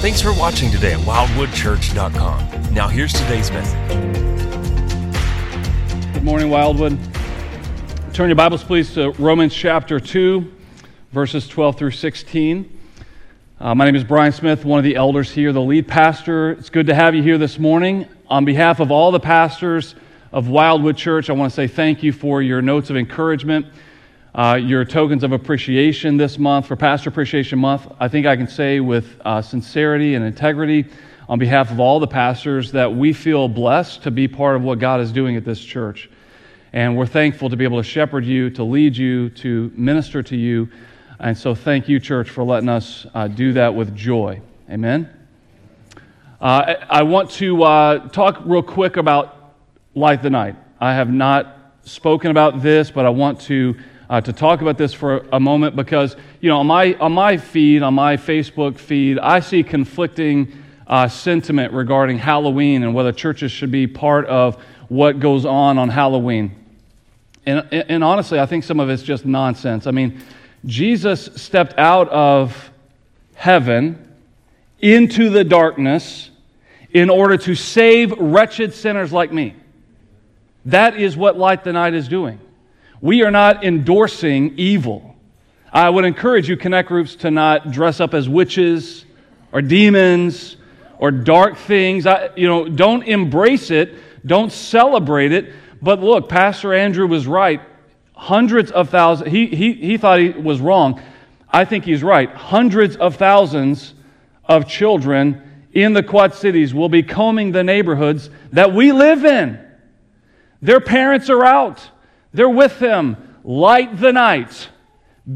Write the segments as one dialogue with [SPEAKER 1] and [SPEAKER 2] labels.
[SPEAKER 1] Thanks for watching today at wildwoodchurch.com. Now, here's today's message.
[SPEAKER 2] Good morning, Wildwood. Turn your Bibles, please, to Romans chapter 2, verses 12 through 16. Uh, my name is Brian Smith, one of the elders here, the lead pastor. It's good to have you here this morning. On behalf of all the pastors of Wildwood Church, I want to say thank you for your notes of encouragement, uh, your tokens of appreciation this month for Pastor Appreciation Month. I think I can say with uh, sincerity and integrity on behalf of all the pastors that we feel blessed to be part of what God is doing at this church. And we're thankful to be able to shepherd you, to lead you, to minister to you. And so, thank you, church, for letting us uh, do that with joy. Amen. Uh, I want to uh, talk real quick about Light the Night. I have not spoken about this, but I want to, uh, to talk about this for a moment because, you know, on my, on my feed, on my Facebook feed, I see conflicting uh, sentiment regarding Halloween and whether churches should be part of what goes on on Halloween. And, and honestly, I think some of it's just nonsense. I mean, Jesus stepped out of heaven into the darkness in order to save wretched sinners like me. That is what Light the Night is doing. We are not endorsing evil. I would encourage you, connect groups, to not dress up as witches or demons or dark things. I, you know, don't embrace it, don't celebrate it. But look, Pastor Andrew was right hundreds of thousands, he, he, he thought he was wrong. I think he's right. Hundreds of thousands of children in the Quad Cities will be combing the neighborhoods that we live in. Their parents are out, they're with them. Light the night.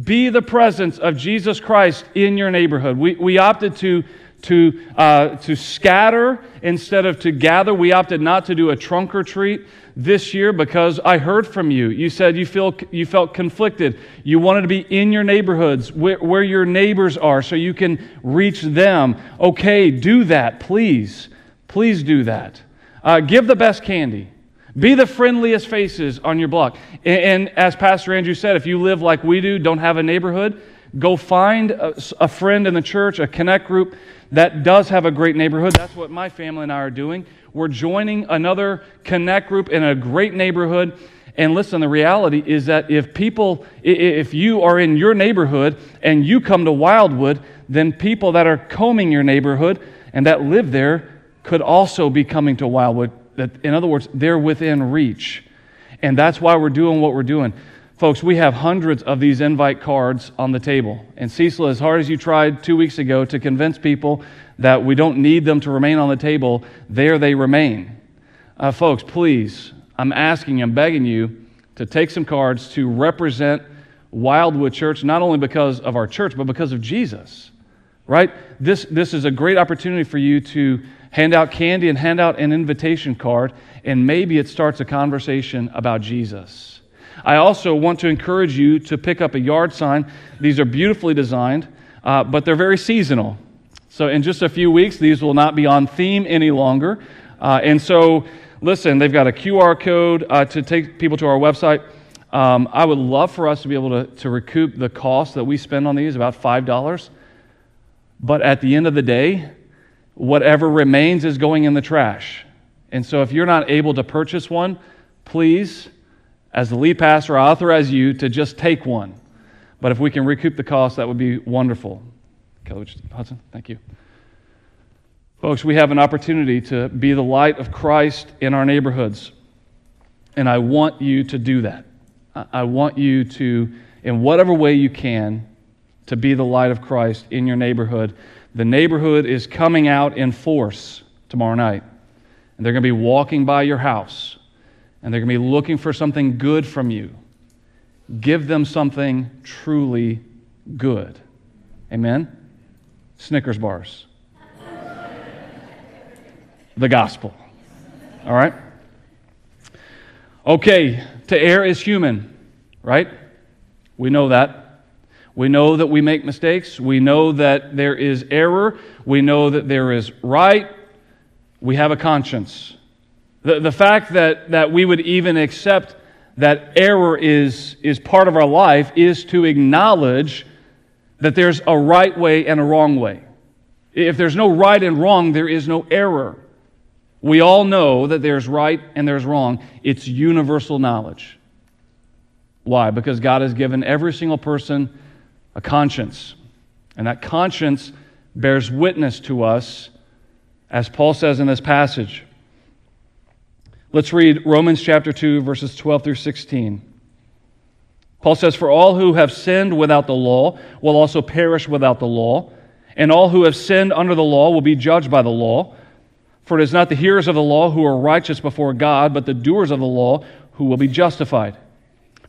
[SPEAKER 2] Be the presence of Jesus Christ in your neighborhood. We, we opted to to, uh, to scatter instead of to gather. We opted not to do a trunk or treat this year because I heard from you. You said you, feel, you felt conflicted. You wanted to be in your neighborhoods where, where your neighbors are so you can reach them. Okay, do that, please. Please do that. Uh, give the best candy. Be the friendliest faces on your block. And, and, as Pastor Andrew said, if you live like we do, don't have a neighborhood, go find a, a friend in the church, a connect group that does have a great neighborhood. That's what my family and I are doing. We're joining another connect group in a great neighborhood. And listen, the reality is that if people, if you are in your neighborhood and you come to Wildwood, then people that are combing your neighborhood and that live there could also be coming to Wildwood. That, in other words, they're within reach. And that's why we're doing what we're doing. Folks, we have hundreds of these invite cards on the table. And Cecil, as hard as you tried two weeks ago to convince people that we don't need them to remain on the table, there they remain. Uh, folks, please, I'm asking, I'm begging you to take some cards to represent Wildwood Church, not only because of our church, but because of Jesus. Right? This, this is a great opportunity for you to hand out candy and hand out an invitation card, and maybe it starts a conversation about Jesus. I also want to encourage you to pick up a yard sign. These are beautifully designed, uh, but they're very seasonal. So, in just a few weeks, these will not be on theme any longer. Uh, and so, listen, they've got a QR code uh, to take people to our website. Um, I would love for us to be able to, to recoup the cost that we spend on these, about $5. But at the end of the day, whatever remains is going in the trash. And so, if you're not able to purchase one, please as the lead pastor, I authorize you to just take one. But if we can recoup the cost, that would be wonderful. Coach Hudson, thank you. Folks, we have an opportunity to be the light of Christ in our neighborhoods. And I want you to do that. I want you to, in whatever way you can, to be the light of Christ in your neighborhood. The neighborhood is coming out in force tomorrow night. And they're going to be walking by your house and they're going to be looking for something good from you. Give them something truly good. Amen? Snickers bars. the gospel. All right? Okay, to err is human, right? We know that. We know that we make mistakes. We know that there is error. We know that there is right. We have a conscience. The, the fact that, that we would even accept that error is, is part of our life is to acknowledge that there's a right way and a wrong way. If there's no right and wrong, there is no error. We all know that there's right and there's wrong. It's universal knowledge. Why? Because God has given every single person a conscience. And that conscience bears witness to us, as Paul says in this passage. Let's read Romans chapter 2, verses 12 through 16. Paul says, For all who have sinned without the law will also perish without the law, and all who have sinned under the law will be judged by the law. For it is not the hearers of the law who are righteous before God, but the doers of the law who will be justified.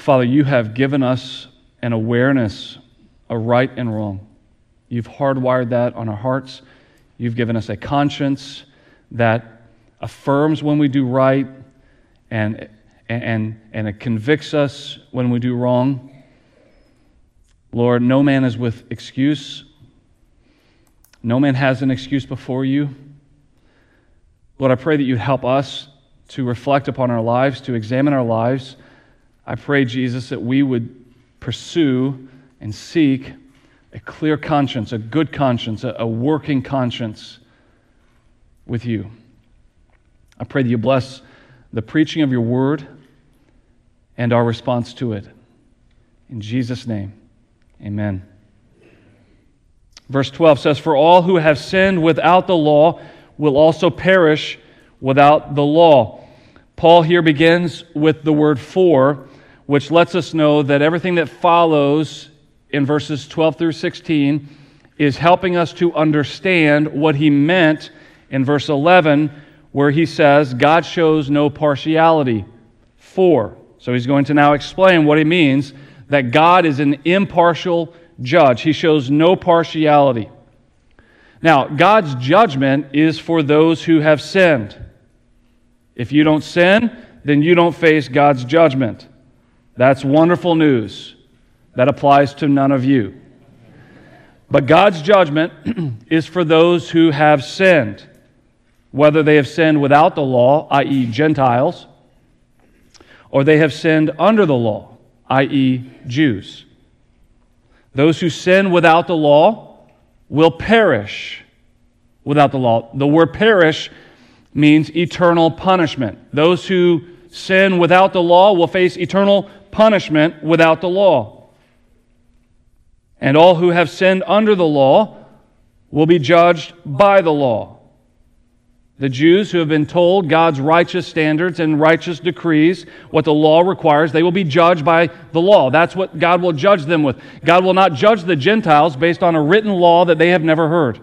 [SPEAKER 2] Father, you have given us an awareness of right and wrong. You've hardwired that on our hearts. You've given us a conscience that affirms when we do right and, and, and it convicts us when we do wrong. Lord, no man is with excuse. No man has an excuse before you. Lord, I pray that you'd help us to reflect upon our lives, to examine our lives I pray, Jesus, that we would pursue and seek a clear conscience, a good conscience, a, working conscience with you. I pray that you bless the preaching of your word and our response to it. In Jesus' name, amen. Verse 12 says, For all who have sinned without the law will also perish without the law. Paul here begins with the word for which lets us know that everything that follows in verses 12 through 16 is helping us to understand what he meant in verse 11, where he says, God shows no partiality. For. So he's going to now explain what he means that God is an impartial judge. He shows no partiality. Now, God's judgment is for those who have sinned. If you don't sin, then you don't face God's judgment. That's wonderful news. That applies to none of you. But God's judgment is for those who have sinned, whether they have sinned without the law, i.e., Gentiles, or they have sinned under the law, i.e., Jews. Those who sin without the law will perish without the law. The word perish means eternal punishment. Those who sin without the law will face eternal punishment without the law. And all who have sinned under the law will be judged by the law. The Jews who have been told God's righteous standards and righteous decrees, what the law requires, they will be judged by the law. That's what God will judge them with. God will not judge the Gentiles based on a written law that they have never heard.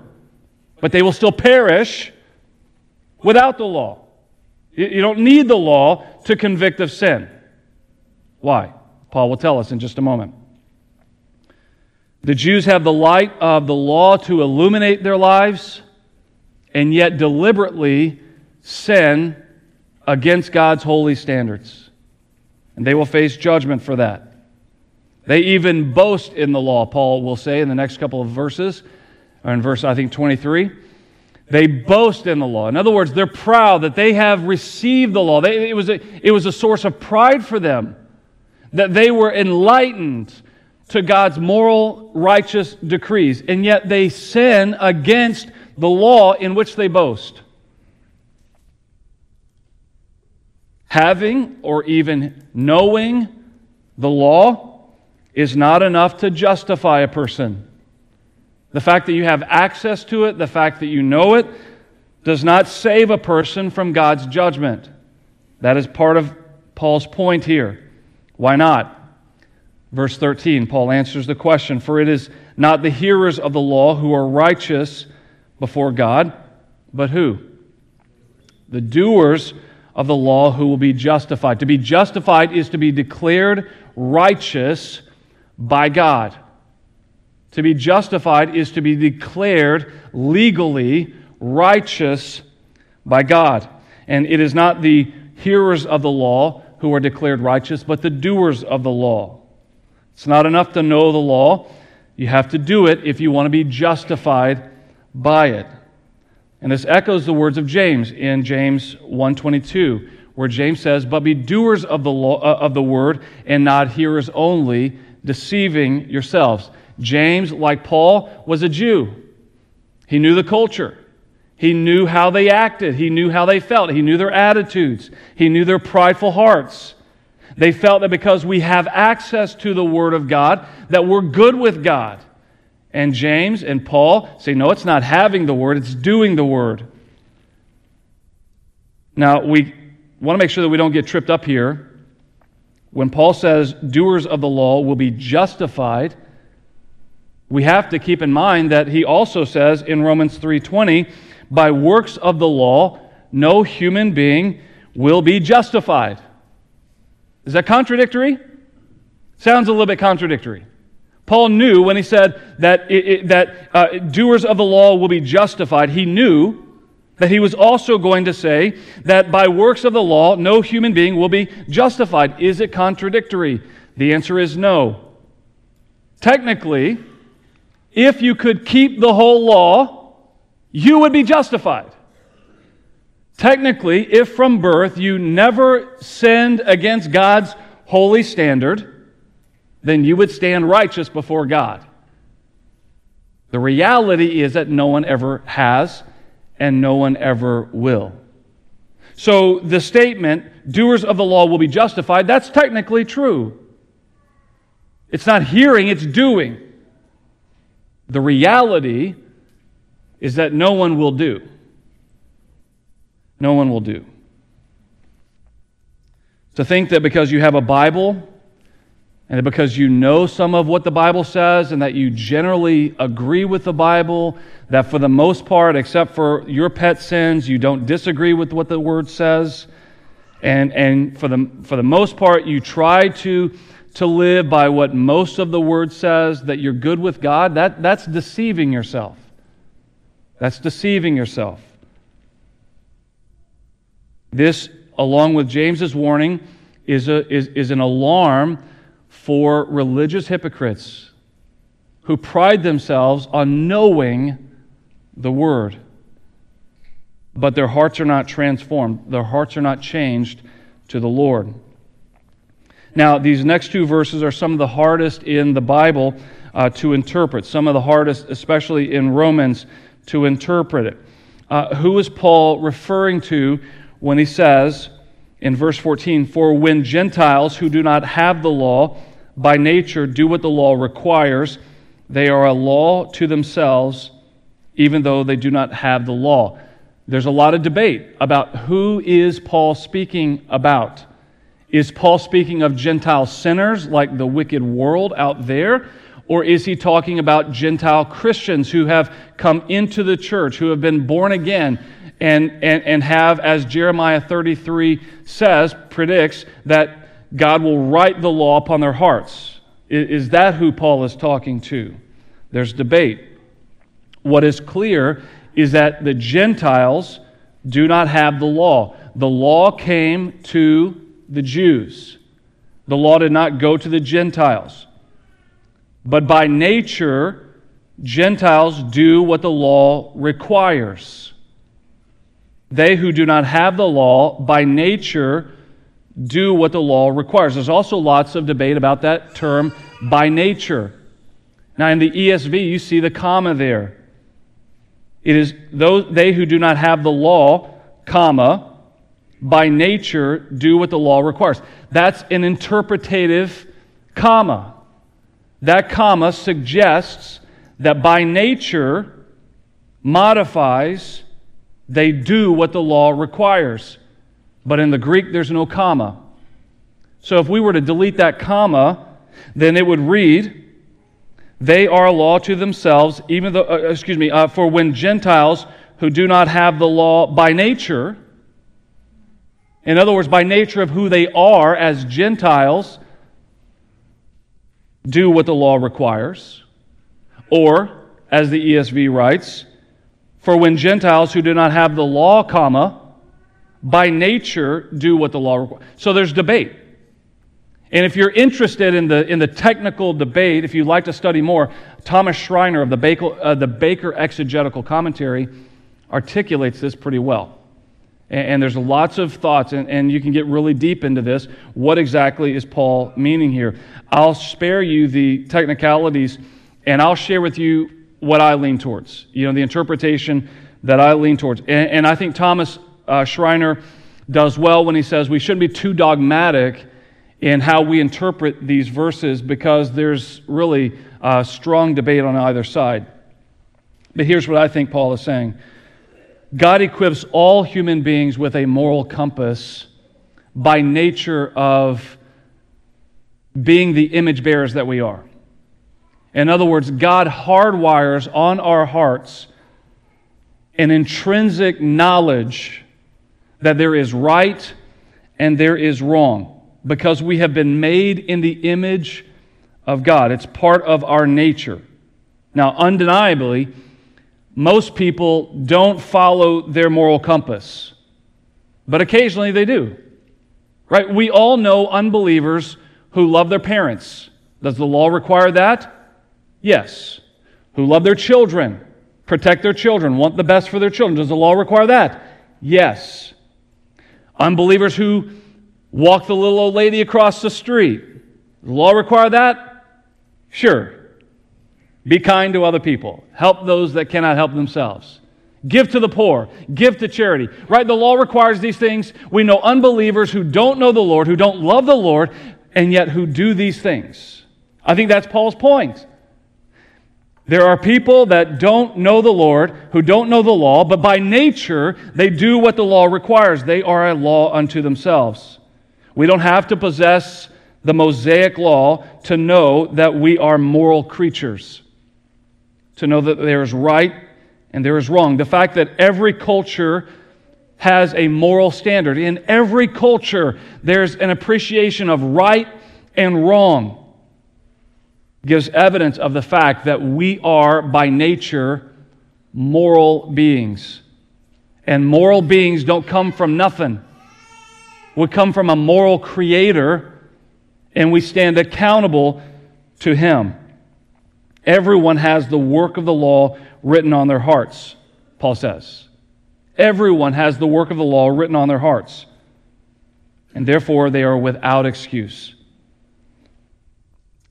[SPEAKER 2] But they will still perish without the law. You don't need the law to convict of sin. Why? Paul will tell us in just a moment. The Jews have the light of the law to illuminate their lives, and yet deliberately sin against God's holy standards. And they will face judgment for that. They even boast in the law, Paul will say in the next couple of verses, or in verse, I think, 23. They boast in the law. In other words, they're proud that they have received the law. They, it, was a, it was a source of pride for them that they were enlightened to God's moral, righteous decrees, and yet they sin against the law in which they boast. Having or even knowing the law is not enough to justify a person. The fact that you have access to it, the fact that you know it, does not save a person from God's judgment. That is part of Paul's point here. Why not? Verse 13, Paul answers the question For it is not the hearers of the law who are righteous before God, but who? The doers of the law who will be justified. To be justified is to be declared righteous by God. To be justified is to be declared legally righteous by God. And it is not the hearers of the law who are declared righteous, but the doers of the law. It's not enough to know the law, you have to do it if you want to be justified by it. And this echoes the words of James in James 1:22, where James says, "But be doers of the law, uh, of the word and not hearers only, deceiving yourselves." James, like Paul, was a Jew. He knew the culture. He knew how they acted. He knew how they felt. He knew their attitudes. He knew their prideful hearts. They felt that because we have access to the Word of God, that we're good with God. And James and Paul say, no, it's not having the word, it's doing the word. Now, we want to make sure that we don't get tripped up here. When Paul says doers of the law will be justified, we have to keep in mind that he also says in Romans 3:20, by works of the law no human being will be justified. Is that contradictory? Sounds a little bit contradictory. Paul knew when he said that, it, it, that uh, doers of the law will be justified, he knew that he was also going to say that by works of the law, no human being will be justified. Is it contradictory? The answer is no. Technically, if you could keep the whole law, you would be justified. Technically, if from birth you never sinned against God's holy standard, then you would stand righteous before God. The reality is that no one ever has and no one ever will. So the statement, doers of the law will be justified, that's technically true. It's not hearing, it's doing. The reality is that no one will do. No one will do. To think that because you have a Bible, and because you know some of what the Bible says and that you generally agree with the Bible, that for the most part, except for your pet sins, you don't disagree with what the Word says, and, and for, the, for the most part, you try to, to live by what most of the Word says, that you're good with God, that, that's deceiving yourself. That's deceiving yourself. This, along with James's warning, is, a, is, is an alarm for religious hypocrites who pride themselves on knowing the Word. But their hearts are not transformed, their hearts are not changed to the Lord. Now, these next two verses are some of the hardest in the Bible uh, to interpret, some of the hardest, especially in Romans, to interpret it. Uh, who is Paul referring to when he says in verse 14, For when Gentiles who do not have the law by nature do what the law requires. They are a law to themselves, even though they do not have the law. There's a lot of debate about who is Paul speaking about. Is Paul speaking of Gentile sinners like the wicked world out there? Or is he talking about Gentile Christians who have come into the church, who have been born again, and, and, and have, as Jeremiah 33 says, predicts, that God will write the law upon their hearts. Is that who Paul is talking to? There's debate. What is clear is that the Gentiles do not have the law. The law came to the Jews, the law did not go to the Gentiles. But by nature, Gentiles do what the law requires. They who do not have the law, by nature, do what the law requires. There's also lots of debate about that term by nature. Now, in the ESV, you see the comma there. It is those they who do not have the law, comma, by nature do what the law requires. That's an interpretative comma. That comma suggests that by nature modifies they do what the law requires. But in the Greek, there's no comma. So if we were to delete that comma, then it would read, They are a law to themselves, even though, uh, excuse me, uh, for when Gentiles who do not have the law by nature, in other words, by nature of who they are as Gentiles, do what the law requires, Or, as the ESV writes, for when Gentiles who do not have the law, comma, by nature do what the law requires. So there's debate. And if you're interested in the, in the technical debate, if you'd like to study more, Thomas Schreiner of the Baker, uh, the Baker Exegetical Commentary articulates this pretty well. And, there's lots of thoughts, and, and you can get really deep into this. What exactly is Paul meaning here? I'll spare you the technicalities, and I'll share with you what I lean towards, you know, the interpretation that I lean towards. And, and I think Thomas uh, Schreiner does well when he says we shouldn't be too dogmatic in how we interpret these verses because there's really a strong debate on either side. But here's what I think Paul is saying God equips all human beings with a moral compass by nature of being the image bearers that we are. In other words, God hardwires on our hearts an intrinsic knowledge that there is right and there is wrong because we have been made in the image of God. It's part of our nature. Now, undeniably, most people don't follow their moral compass, but occasionally they do. Right? We all know unbelievers who love their parents. Does the law require that? Yes. Who love their children, protect their children, want the best for their children. Does the law require that? Yes. Unbelievers who Walk the little old lady across the street. The law require that? Sure. Be kind to other people. Help those that cannot help themselves. Give to the poor. Give to charity. Right? The law requires these things. We know unbelievers who don't know the Lord, who don't love the Lord, and yet who do these things. I think that's Paul's point. There are people that don't know the Lord, who don't know the law, but by nature they do what the law requires. They are a law unto themselves. We don't have to possess the Mosaic law to know that we are moral creatures, to know that there is right and there is wrong. The fact that every culture has a moral standard. In every culture, there's an appreciation of right and wrong. Gives evidence of the fact that we are, by nature, moral beings. And moral beings don't come from nothing We come from a moral creator, and we stand accountable to him. Everyone has the work of the law written on their hearts, Paul says. Everyone has the work of the law written on their hearts, and therefore they are without excuse.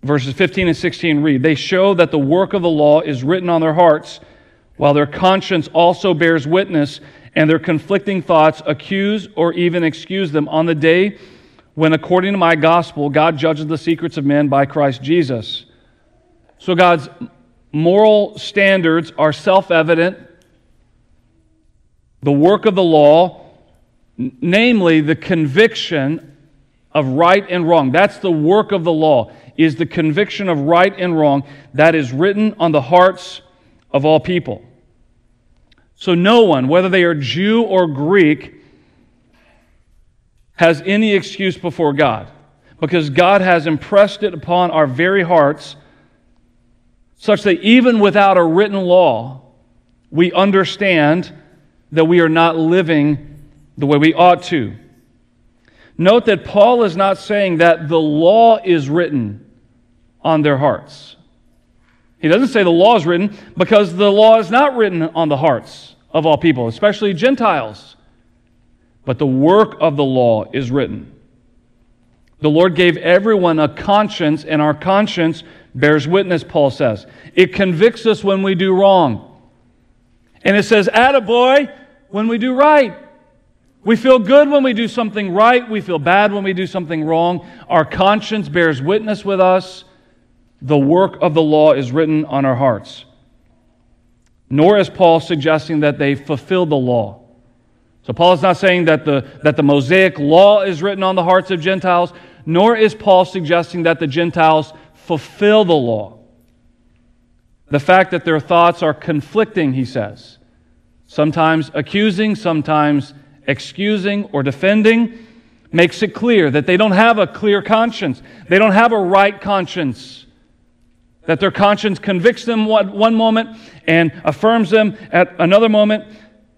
[SPEAKER 2] Verses 15 and 16 read They show that the work of the law is written on their hearts, while their conscience also bears witness, and their conflicting thoughts accuse or even excuse them on the day when, according to my gospel, God judges the secrets of men by Christ Jesus. So God's moral standards are self evident. The work of the law, namely the conviction of right and wrong, that's the work of the law, is the conviction of right and wrong that is written on the hearts of all people. So no one, whether they are Jew or Greek, has any excuse before God because God has impressed it upon our very hearts such that even without a written law, we understand that we are not living the way we ought to. Note that Paul is not saying that the law is written on their hearts. He doesn't say the law is written because the law is not written on the hearts of all people, especially Gentiles. But the work of the law is written. The Lord gave everyone a conscience, and our conscience bears witness, Paul says. It convicts us when we do wrong. And it says, attaboy, when we do right. We feel good when we do something right. We feel bad when we do something wrong. Our conscience bears witness with us the work of the law is written on our hearts. Nor is Paul suggesting that they fulfill the law. So Paul is not saying that the, that the Mosaic law is written on the hearts of Gentiles, nor is Paul suggesting that the Gentiles fulfill the law. The fact that their thoughts are conflicting, he says, sometimes accusing, sometimes excusing or defending, makes it clear that they don't have a clear conscience. They don't have a right conscience. That their conscience convicts them one, moment and affirms them at another moment,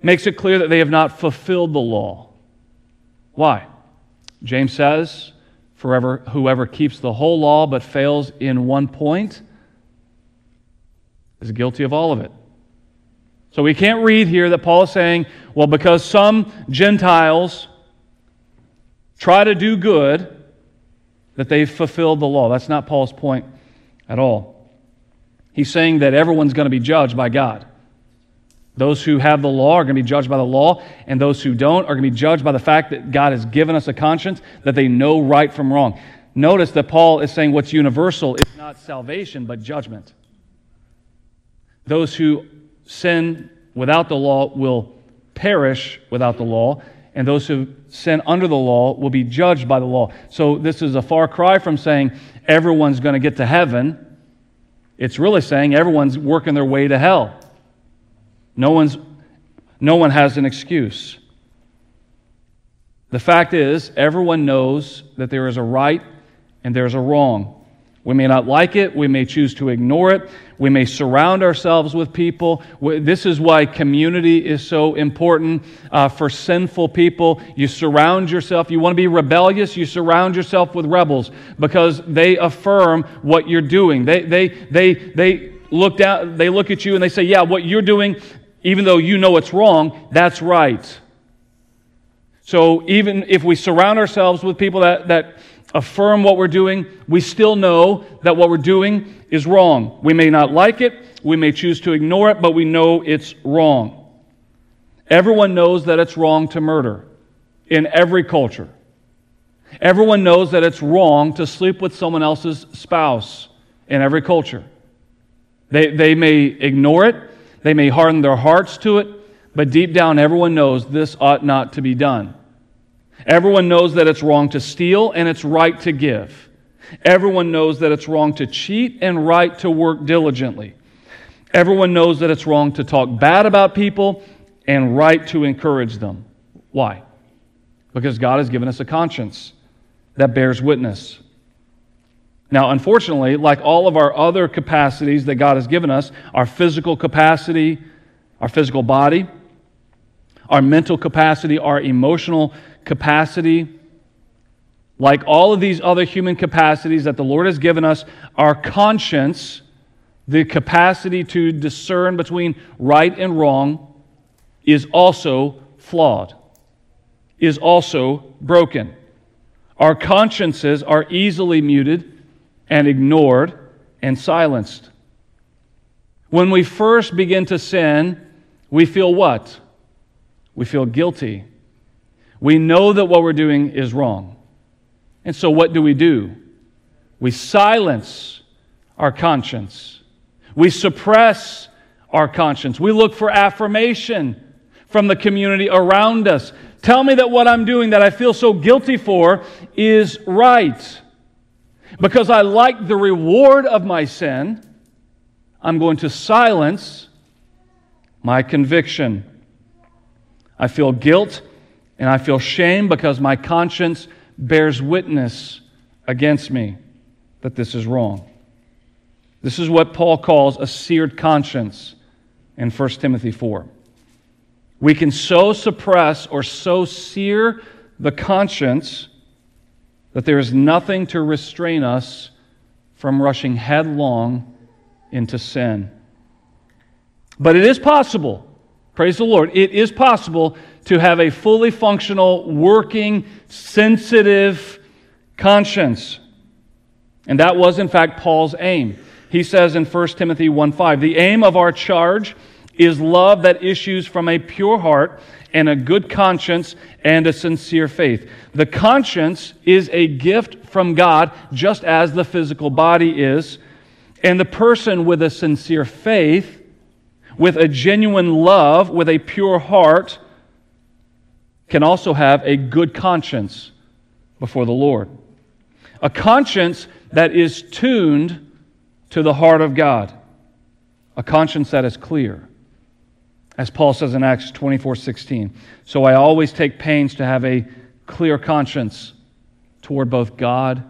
[SPEAKER 2] makes it clear that they have not fulfilled the law. Why? James says, Forever, whoever keeps the whole law but fails in one point is guilty of all of it. So we can't read here that Paul is saying, well, because some Gentiles try to do good, that they've fulfilled the law. That's not Paul's point at all. He's saying that everyone's going to be judged by God. Those who have the law are going to be judged by the law, and those who don't are going to be judged by the fact that God has given us a conscience, that they know right from wrong. Notice that Paul is saying what's universal is not salvation, but judgment. Those who sin without the law will perish without the law, and those who sin under the law will be judged by the law. So this is a far cry from saying everyone's going to get to heaven. It's really saying everyone's working their way to hell. No, one's, no one has an excuse. The fact is, everyone knows that there is a right and there's a wrong. We may not like it. We may choose to ignore it. We may surround ourselves with people. This is why community is so important uh, for sinful people. You surround yourself. You want to be rebellious, you surround yourself with rebels because they affirm what you're doing. They, they, they, they, look, down, they look at you and they say, Yeah, what you're doing, even though you know it's wrong, that's right. So even if we surround ourselves with people that, that affirm what we're doing, we still know that what we're doing is wrong. We may not like it, we may choose to ignore it, but we know it's wrong. Everyone knows that it's wrong to murder in every culture. Everyone knows that it's wrong to sleep with someone else's spouse in every culture. They, they may ignore it, they may harden their hearts to it, but deep down, everyone knows this ought not to be done. Everyone knows that it's wrong to steal and it's right to give. Everyone knows that it's wrong to cheat and right to work diligently. Everyone knows that it's wrong to talk bad about people and right to encourage them. Why? Because God has given us a conscience that bears witness. Now, unfortunately, like all of our other capacities that God has given us, our physical capacity, our physical body, our mental capacity, our emotional capacity, like all of these other human capacities that the Lord has given us, our conscience, the capacity to discern between right and wrong, is also flawed, is also broken. Our consciences are easily muted and ignored and silenced. When we first begin to sin, we feel what? We feel guilty. We know that what we're doing is wrong. And so, what do we do? We silence our conscience. We suppress our conscience. We look for affirmation from the community around us. Tell me that what I'm doing that I feel so guilty for is right. Because I like the reward of my sin, I'm going to silence my conviction. I feel guilt and I feel shame because my conscience bears witness against me that this is wrong. This is what Paul calls a seared conscience in 1 Timothy 4. We can so suppress or so sear the conscience that there is nothing to restrain us from rushing headlong into sin. But it is possible, praise the Lord, it is possible to have a fully functional, working, sensitive conscience. And that was, in fact, Paul's aim. He says in 1 Timothy 1 5, the aim of our charge is love that issues from a pure heart and a good conscience and a sincere faith. The conscience is a gift from God, just as the physical body is. And the person with a sincere faith, with a genuine love, with a pure heart, can also have a good conscience before the Lord. A conscience that is tuned to the heart of God. A conscience that is clear as Paul says in Acts 24 16. So I always take pains to have a clear conscience toward both God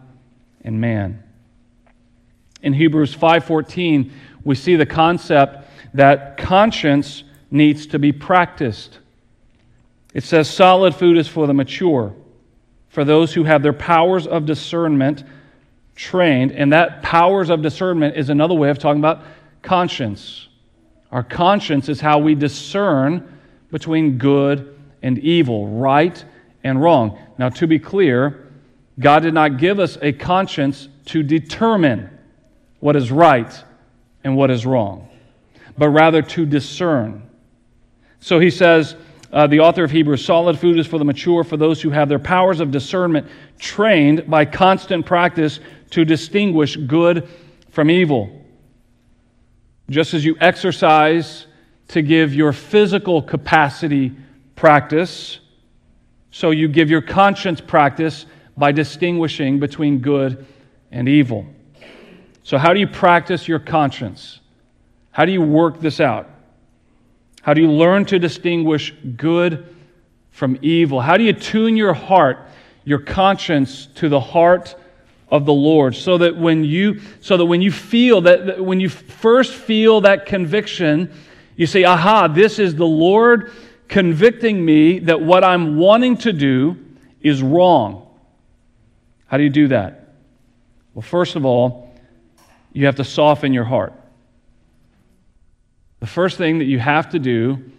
[SPEAKER 2] and man. In Hebrews 5:14, we see the concept that conscience needs to be practiced. It says solid food is for the mature, for those who have their powers of discernment trained, and that powers of discernment is another way of talking about conscience. Our conscience is how we discern between good and evil, right and wrong. Now, to be clear, God did not give us a conscience to determine what is right and what is wrong, but rather to discern. So he says, uh, the author of Hebrews, solid food is for the mature, for those who have their powers of discernment trained by constant practice to distinguish good from evil. Just as you exercise to give your physical capacity practice, so you give your conscience practice by distinguishing between good and evil. So, how do you practice your conscience? How do you work this out? How do you learn to distinguish good from evil? How do you tune your heart, your conscience to the heart of the Lord so that when you so that when you feel that when you first feel that conviction, you say, "Aha, this is the Lord convicting me that what I'm wanting to do is wrong." How do you do that? Well, first of all, you have to soften your heart. The first thing that you have to do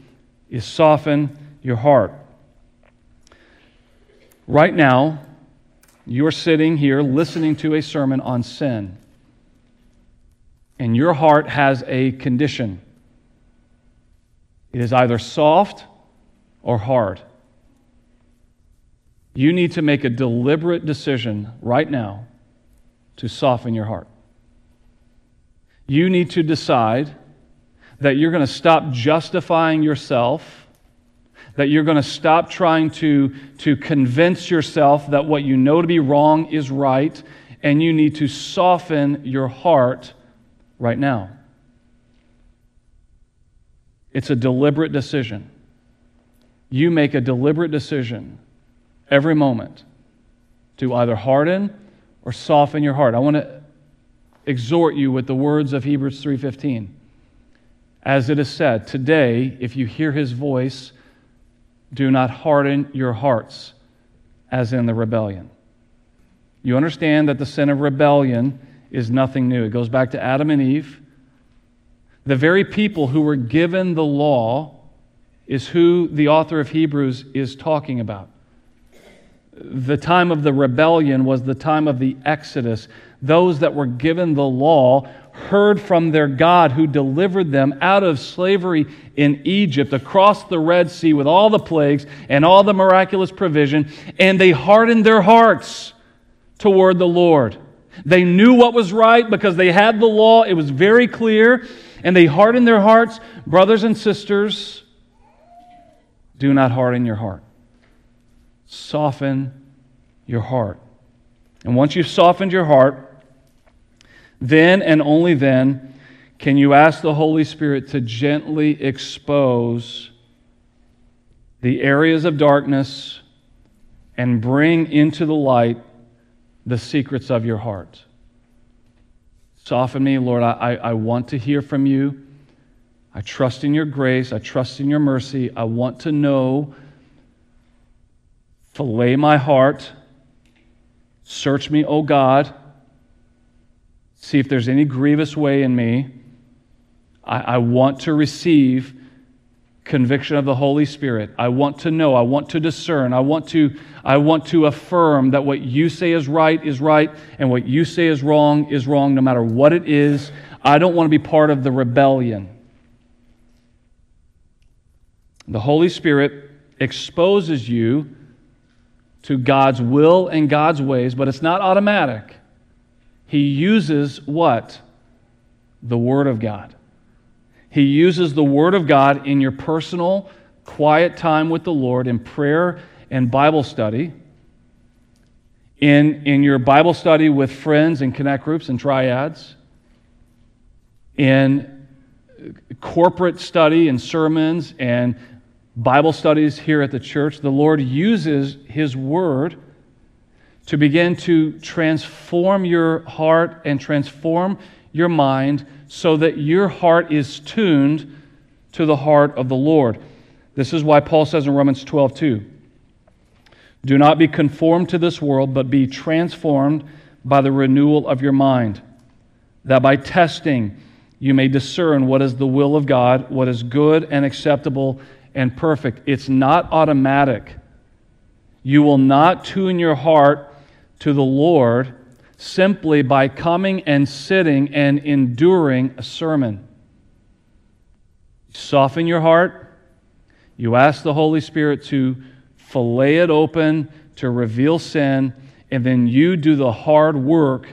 [SPEAKER 2] is soften your heart. Right now, you're sitting here listening to a sermon on sin, and your heart has a condition. It is either soft or hard. You need to make a deliberate decision right now to soften your heart. You need to decide that you're going to stop justifying yourself that you're going to stop trying to, to convince yourself that what you know to be wrong is right, and you need to soften your heart right now. It's a deliberate decision. You make a deliberate decision every moment to either harden or soften your heart. I want to exhort you with the words of Hebrews 3:15. As it is said, today if you hear his voice, do not harden your hearts as in the rebellion. You understand that the sin of rebellion is nothing new. It goes back to Adam and Eve. The very people who were given the law is who the author of Hebrews is talking about. The time of the rebellion was the time of the Exodus. Those that were given the law heard from their God who delivered them out of slavery in Egypt across the Red Sea with all the plagues and all the miraculous provision, and they hardened their hearts toward the Lord. They knew what was right because they had the law, it was very clear, and they hardened their hearts. Brothers and sisters, do not harden your heart. Soften your heart. And once you've softened your heart, then and only then can you ask the Holy Spirit to gently expose the areas of darkness and bring into the light the secrets of your heart. Soften me, Lord. I, I want to hear from you. I trust in your grace. I trust in your mercy. I want to know. Fillet my heart. Search me, O God see if there's any grievous way in me. I, I want to receive conviction of the Holy Spirit. I want to know, I want to discern, I want to, I want to affirm that what you say is right is right, and what you say is wrong is wrong, no matter what it is. I don't want to be part of the rebellion. The Holy Spirit exposes you to God's will and God's ways, but it's not automatic he uses what? The Word of God. He uses the Word of God in your personal, quiet time with the Lord in prayer and Bible study, in, in your Bible study with friends and connect groups and triads, in corporate study and sermons and Bible studies here at the church. The Lord uses His Word to begin to transform your heart and transform your mind so that your heart is tuned to the heart of the Lord. This is why Paul says in Romans 12, 2, Do not be conformed to this world, but be transformed by the renewal of your mind, that by testing you may discern what is the will of God, what is good and acceptable and perfect. It's not automatic. You will not tune your heart to the Lord simply by coming and sitting and enduring a sermon. Soften your heart. You ask the Holy Spirit to fillet it open, to reveal sin, and then you do the hard work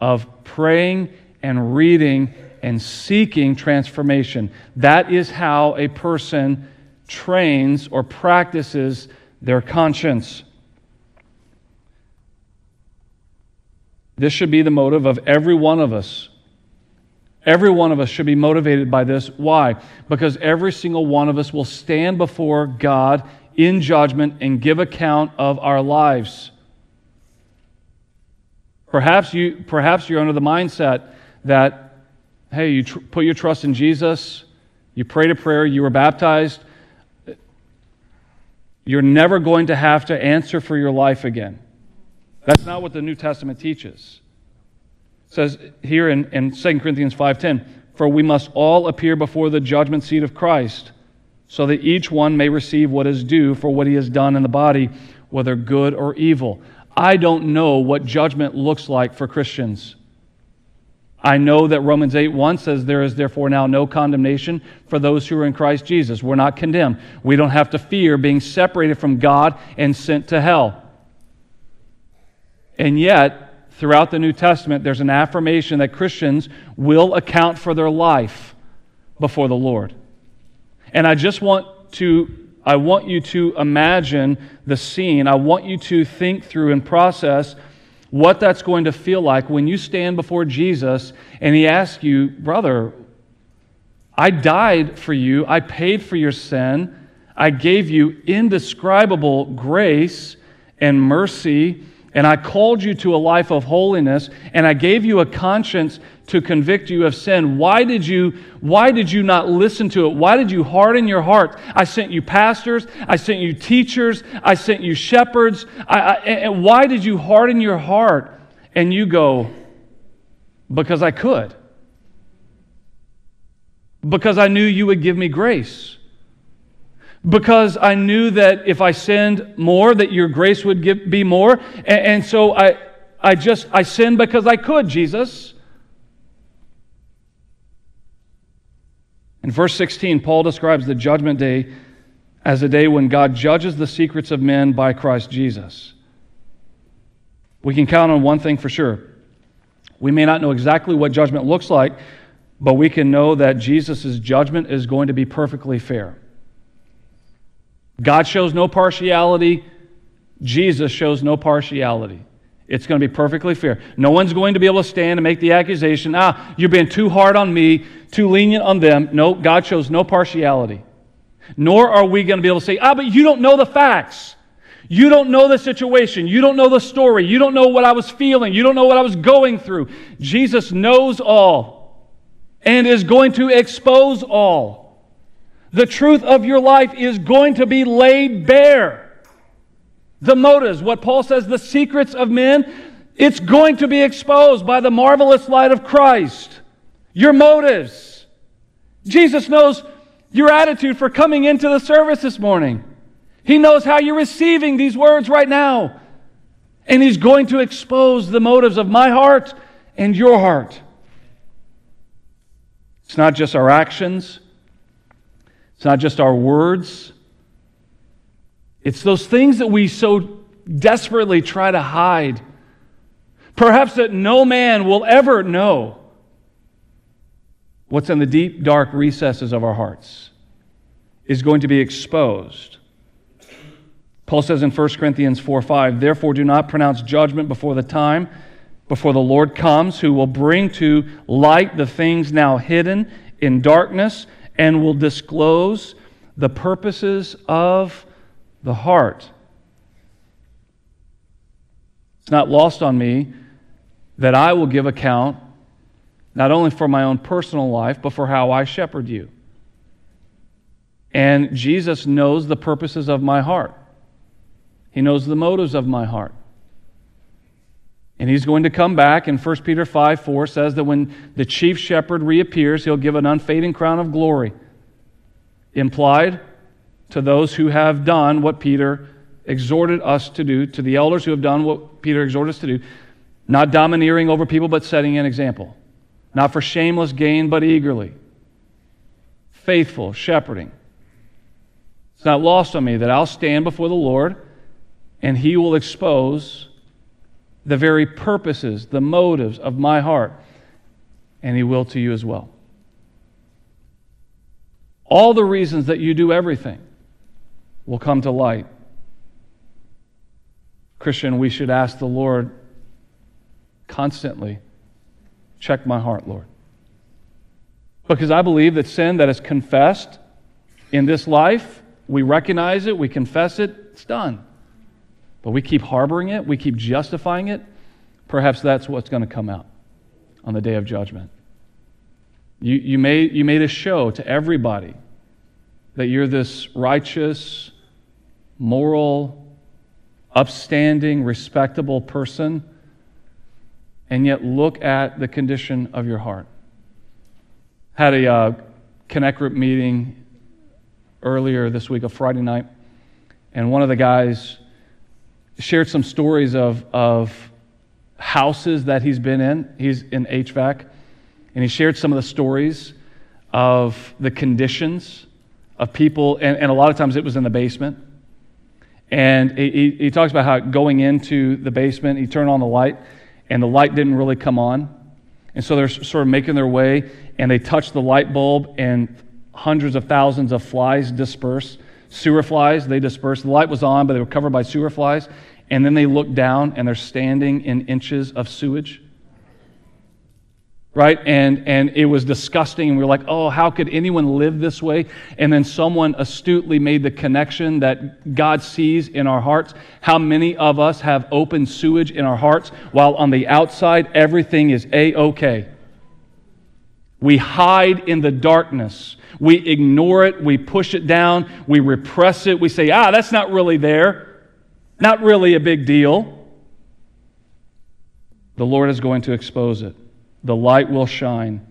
[SPEAKER 2] of praying and reading and seeking transformation. That is how a person trains or practices their conscience. This should be the motive of every one of us. Every one of us should be motivated by this. Why? Because every single one of us will stand before God in judgment and give account of our lives. Perhaps, you, perhaps you're under the mindset that, hey, you tr- put your trust in Jesus, you prayed a prayer, you were baptized, you're never going to have to answer for your life again. That's not what the New Testament teaches. It says here in, in 2 Corinthians 5.10, For we must all appear before the judgment seat of Christ, so that each one may receive what is due for what he has done in the body, whether good or evil. I don't know what judgment looks like for Christians. I know that Romans 8 1 says, There is therefore now no condemnation for those who are in Christ Jesus. We're not condemned. We don't have to fear being separated from God and sent to hell. And yet, throughout the New Testament, there's an affirmation that Christians will account for their life before the Lord. And I just want to I want you to imagine the scene. I want you to think through and process what that's going to feel like when you stand before Jesus and he asks you, Brother, I died for you, I paid for your sin, I gave you indescribable grace and mercy and I called you to a life of holiness, and I gave you a conscience to convict you of sin. Why did you, why did you not listen to it? Why did you harden your heart? I sent you pastors, I sent you teachers, I sent you shepherds. I, I, and why did you harden your heart? And you go, because I could. Because I knew you would give me grace because I knew that if I sinned more, that your grace would give, be more. And, and so I, I just, I sinned because I could, Jesus. In verse 16, Paul describes the judgment day as a day when God judges the secrets of men by Christ Jesus. We can count on one thing for sure. We may not know exactly what judgment looks like, but we can know that Jesus' judgment is going to be perfectly fair. God shows no partiality. Jesus shows no partiality. It's going to be perfectly fair. No one's going to be able to stand and make the accusation, ah, you're being too hard on me, too lenient on them. No, God shows no partiality. Nor are we going to be able to say, ah, but you don't know the facts. You don't know the situation. You don't know the story. You don't know what I was feeling. You don't know what I was going through. Jesus knows all and is going to expose all the truth of your life is going to be laid bare. The motives, what Paul says, the secrets of men, it's going to be exposed by the marvelous light of Christ. Your motives. Jesus knows your attitude for coming into the service this morning. He knows how you're receiving these words right now. And He's going to expose the motives of my heart and your heart. It's not just our actions, it's not just our words, it's those things that we so desperately try to hide. Perhaps that no man will ever know what's in the deep, dark recesses of our hearts is going to be exposed. Paul says in 1 Corinthians 4 5, Therefore do not pronounce judgment before the time, before the Lord comes, who will bring to light the things now hidden in darkness and will disclose the purposes of the heart. It's not lost on me that I will give account not only for my own personal life, but for how I shepherd you. And Jesus knows the purposes of my heart, He knows the motives of my heart. And he's going to come back, and 1 Peter 5 4 says that when the chief shepherd reappears, he'll give an unfading crown of glory. Implied to those who have done what Peter exhorted us to do, to the elders who have done what Peter exhorted us to do, not domineering over people, but setting an example. Not for shameless gain, but eagerly. Faithful, shepherding. It's not lost on me that I'll stand before the Lord and he will expose the very purposes, the motives of my heart, and He will to you as well. All the reasons that you do everything will come to light. Christian, we should ask the Lord constantly check my heart, Lord. Because I believe that sin that is confessed in this life, we recognize it, we confess it, it's done but we keep harboring it, we keep justifying it, perhaps that's what's going to come out on the day of judgment. You, you, made, you made a show to everybody that you're this righteous, moral, upstanding, respectable person, and yet look at the condition of your heart. Had a uh, Connect Group meeting earlier this week, a Friday night, and one of the guys shared some stories of, of houses that he's been in. He's in HVAC. And he shared some of the stories of the conditions of people. And, and a lot of times it was in the basement. And he, he talks about how going into the basement, he turned on the light, and the light didn't really come on. And so they're sort of making their way, and they touch the light bulb, and hundreds of thousands of flies disperse. Sewer flies, they dispersed. The light was on, but they were covered by sewer flies. And then they look down and they're standing in inches of sewage. Right? And, and it was disgusting. And we were like, oh, how could anyone live this way? And then someone astutely made the connection that God sees in our hearts. How many of us have open sewage in our hearts while on the outside everything is A OK? We hide in the darkness. We ignore it. We push it down. We repress it. We say, ah, that's not really there. Not really a big deal. The Lord is going to expose it. The light will shine.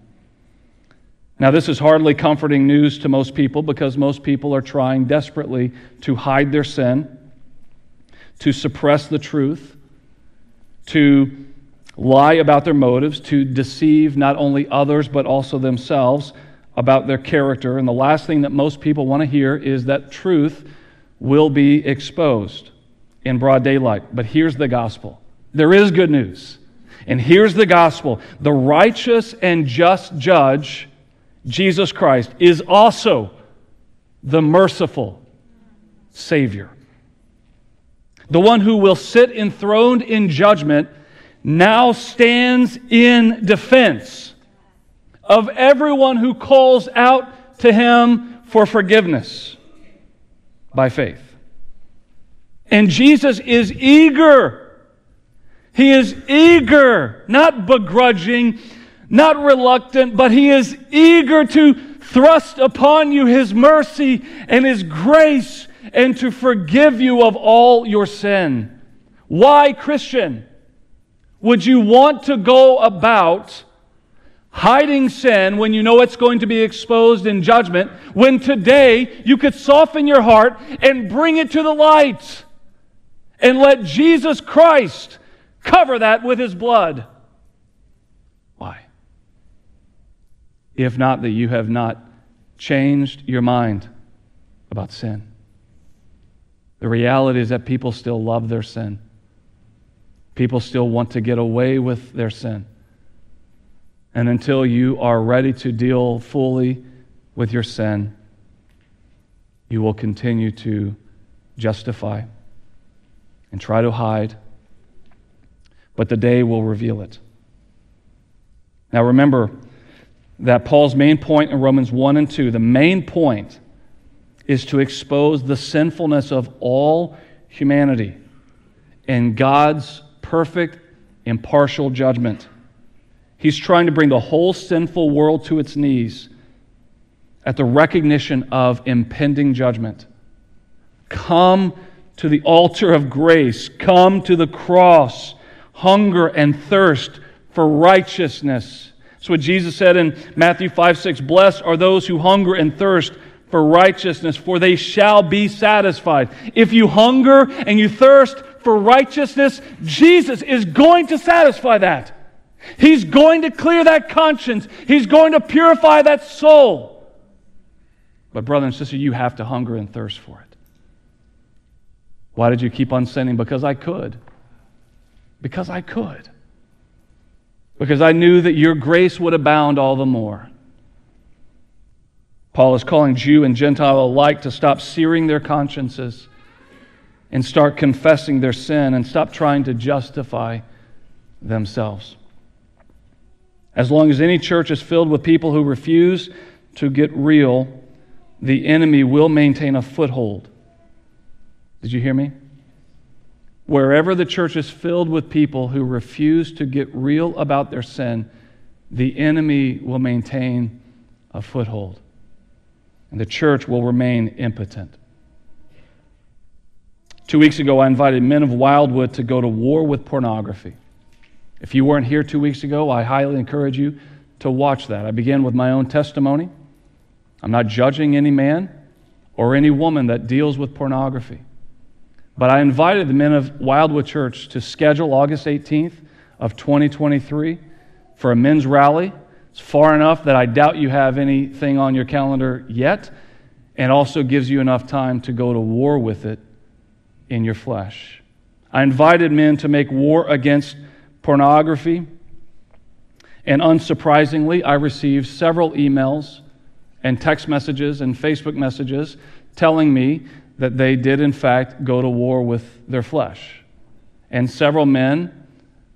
[SPEAKER 2] Now, this is hardly comforting news to most people because most people are trying desperately to hide their sin, to suppress the truth, to lie about their motives, to deceive not only others but also themselves about their character. And the last thing that most people want to hear is that truth will be exposed in broad daylight. But here's the gospel there is good news. And here's the gospel the righteous and just judge, Jesus Christ, is also the merciful Savior. The one who will sit enthroned in judgment now stands in defense of everyone who calls out to him for forgiveness by faith. And Jesus is eager. He is eager, not begrudging, not reluctant, but he is eager to thrust upon you his mercy and his grace and to forgive you of all your sin. Why, Christian? would you want to go about hiding sin when you know it's going to be exposed in judgment, when today you could soften your heart and bring it to the light and let Jesus Christ cover that with his blood? Why? If not that you have not changed your mind about sin. The reality is that people still love their sin. People still want to get away with their sin. And until you are ready to deal fully with your sin, you will continue to justify and try to hide. But the day will reveal it. Now remember that Paul's main point in Romans 1 and 2, the main point is to expose the sinfulness of all humanity and God's perfect, impartial judgment. He's trying to bring the whole sinful world to its knees at the recognition of impending judgment. Come to the altar of grace, come to the cross, hunger and thirst for righteousness. That's what Jesus said in Matthew 5 6. Blessed are those who hunger and thirst for righteousness, for they shall be satisfied. If you hunger and you thirst for righteousness, Jesus is going to satisfy that. He's going to clear that conscience, He's going to purify that soul. But, brother and sister, you have to hunger and thirst for it. Why did you keep on sinning? Because I could. Because I could. Because I knew that your grace would abound all the more. Paul is calling Jew and Gentile alike to stop searing their consciences and start confessing their sin and stop trying to justify themselves. As long as any church is filled with people who refuse to get real, the enemy will maintain a foothold. Did you hear me? Wherever the church is filled with people who refuse to get real about their sin, the enemy will maintain a foothold. And the church will remain impotent. Two weeks ago, I invited men of Wildwood to go to war with pornography. If you weren't here two weeks ago, I highly encourage you to watch that. I began with my own testimony. I'm not judging any man or any woman that deals with pornography. But I invited the men of Wildwood Church to schedule August 18th of 2023 for a men's rally. It's far enough that I doubt you have anything on your calendar yet, and also gives you enough time to go to war with it in your flesh. I invited men to make war against pornography, and unsurprisingly, I received several emails and text messages and Facebook messages telling me that they did, in fact, go to war with their flesh. And several men,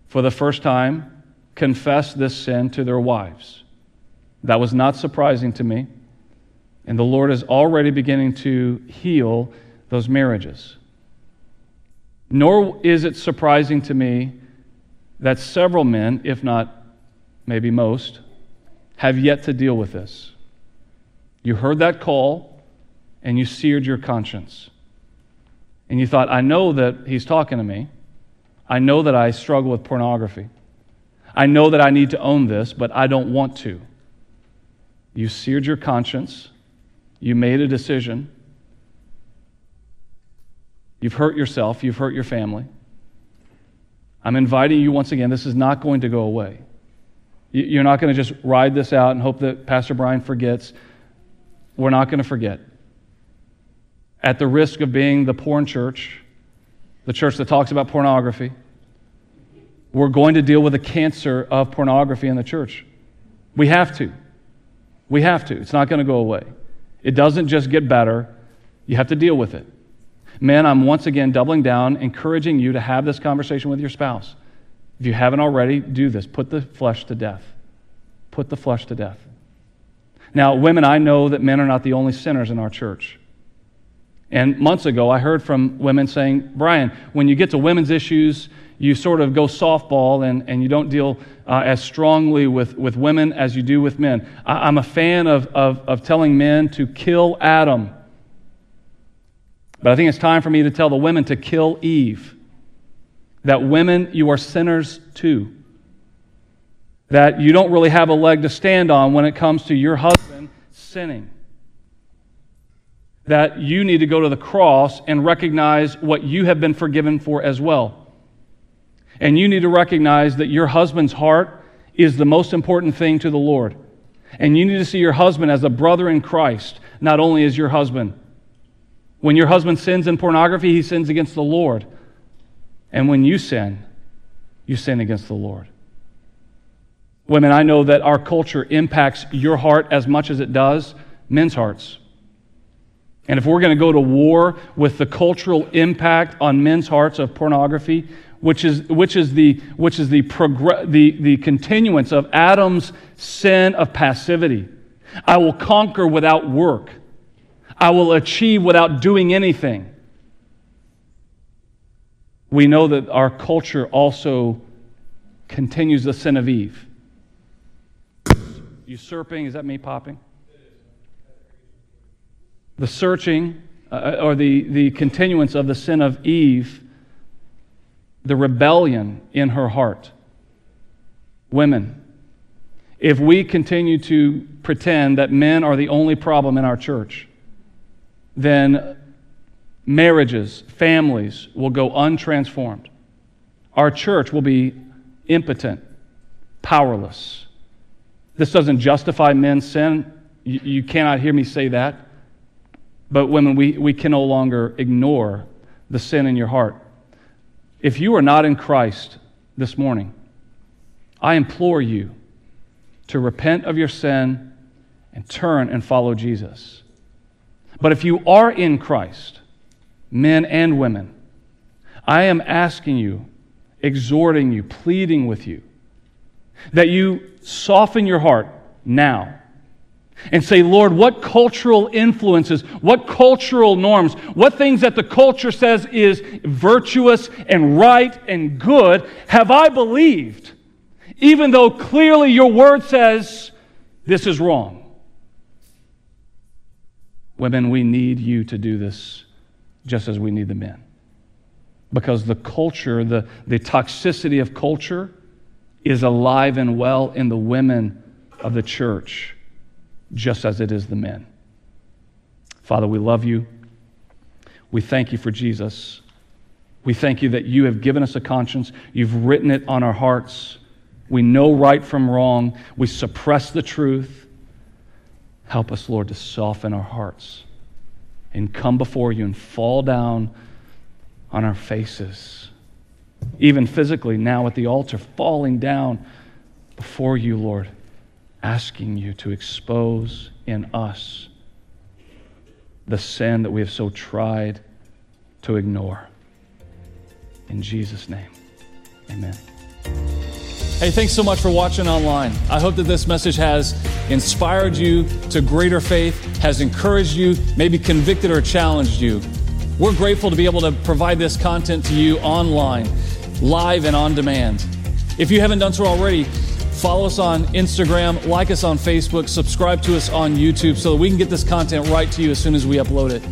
[SPEAKER 2] for the first time, confessed this sin to their wives. That was not surprising to me. And the Lord is already beginning to heal those marriages. Nor is it surprising to me that several men, if not maybe most, have yet to deal with this. You heard that call and you seared your conscience. And you thought, I know that he's talking to me. I know that I struggle with pornography. I know that I need to own this, but I don't want to. You seared your conscience. You made a decision. You've hurt yourself. You've hurt your family. I'm inviting you once again. This is not going to go away. You're not going to just ride this out and hope that Pastor Brian forgets we're not going to forget. At the risk of being the porn church, the church that talks about pornography, we're going to deal with the cancer of pornography in the church. We have to. We have to. It's not going to go away. It doesn't just get better, you have to deal with it. Men, I'm once again doubling down, encouraging you to have this conversation with your spouse. If you haven't already, do this. Put the flesh to death. Put the flesh to death. Now, women, I know that men are not the only sinners in our church. And months ago, I heard from women saying, Brian, when you get to women's issues, you sort of go softball and, and you don't deal uh, as strongly with, with women as you do with men. I, am a fan of, of, of telling men to kill Adam. But I think it's time for me to tell the women to kill Eve. That women, you are sinners too that you don't really have a leg to stand on when it comes to your husband sinning. That you need to go to the cross and recognize what you have been forgiven for as well. And you need to recognize that your husband's heart is the most important thing to the Lord. And you need to see your husband as a brother in Christ, not only as your husband. When your husband sins in pornography, he sins against the Lord. And when you sin, you sin against the Lord. Women, I know that our culture impacts your heart as much as it does men's hearts. And if we're going to go to war with the cultural impact on men's hearts of pornography, which is, which is, the, which is the, progr- the, the continuance of Adam's sin of passivity, I will conquer without work, I will achieve without doing anything. we know that our culture also continues the sin of Eve. Usurping, is that me popping? The searching uh, or the, the continuance of the sin of Eve, the rebellion in her heart. Women, if we continue to pretend that men are the only problem in our church, then marriages, families will go untransformed. Our church will be impotent, powerless. This doesn't justify men's sin. You, you cannot hear me say that. But women, we, we can no longer ignore the sin in your heart. If you are not in Christ this morning, I implore you to repent of your sin and turn and follow Jesus. But if you are in Christ, men and women, I am asking you, exhorting you, pleading with you, that you soften your heart now and say, Lord, what cultural influences, what cultural norms, what things that the culture says is virtuous and right and good have I believed, even though clearly your word says this is wrong? Women, we need you to do this just as we need the men. Because the culture, the, the toxicity of culture, is alive and well in the women of the church, just as it is the men. Father, we love you. We thank you for Jesus. We thank you that you have given us a conscience. You've written it on our hearts. We know right from wrong. We suppress the truth. Help us, Lord, to soften our hearts and come before you and fall down on our faces. Even physically, now at the altar, falling down before you, Lord, asking you to expose in us the sin that we have so tried to ignore. In Jesus' name, amen. Hey, thanks so much for watching online. I hope that this message has inspired you to greater faith, has encouraged you, maybe convicted or challenged you. We're grateful to be able to provide this content to you online, live and on demand. If you haven't done so already, follow us on Instagram, like us on Facebook, subscribe to us on YouTube so that we can get this content right to you as soon as we upload it.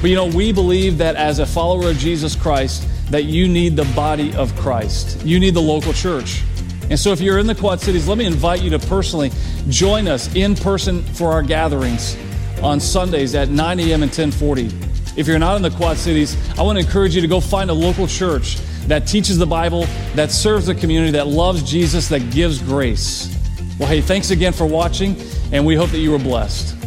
[SPEAKER 2] But you know, we believe that as a follower of Jesus Christ, that you need the body of Christ. You need the local church. And so, if you're in the Quad Cities, let me invite you to personally join us in person for our gatherings on Sundays at 9 a.m. and 1040. If you're not in the Quad Cities, I want to encourage you to go find a local church that teaches the Bible, that serves the community, that loves Jesus, that gives grace. Well, hey, thanks again for watching, and we hope that you were blessed.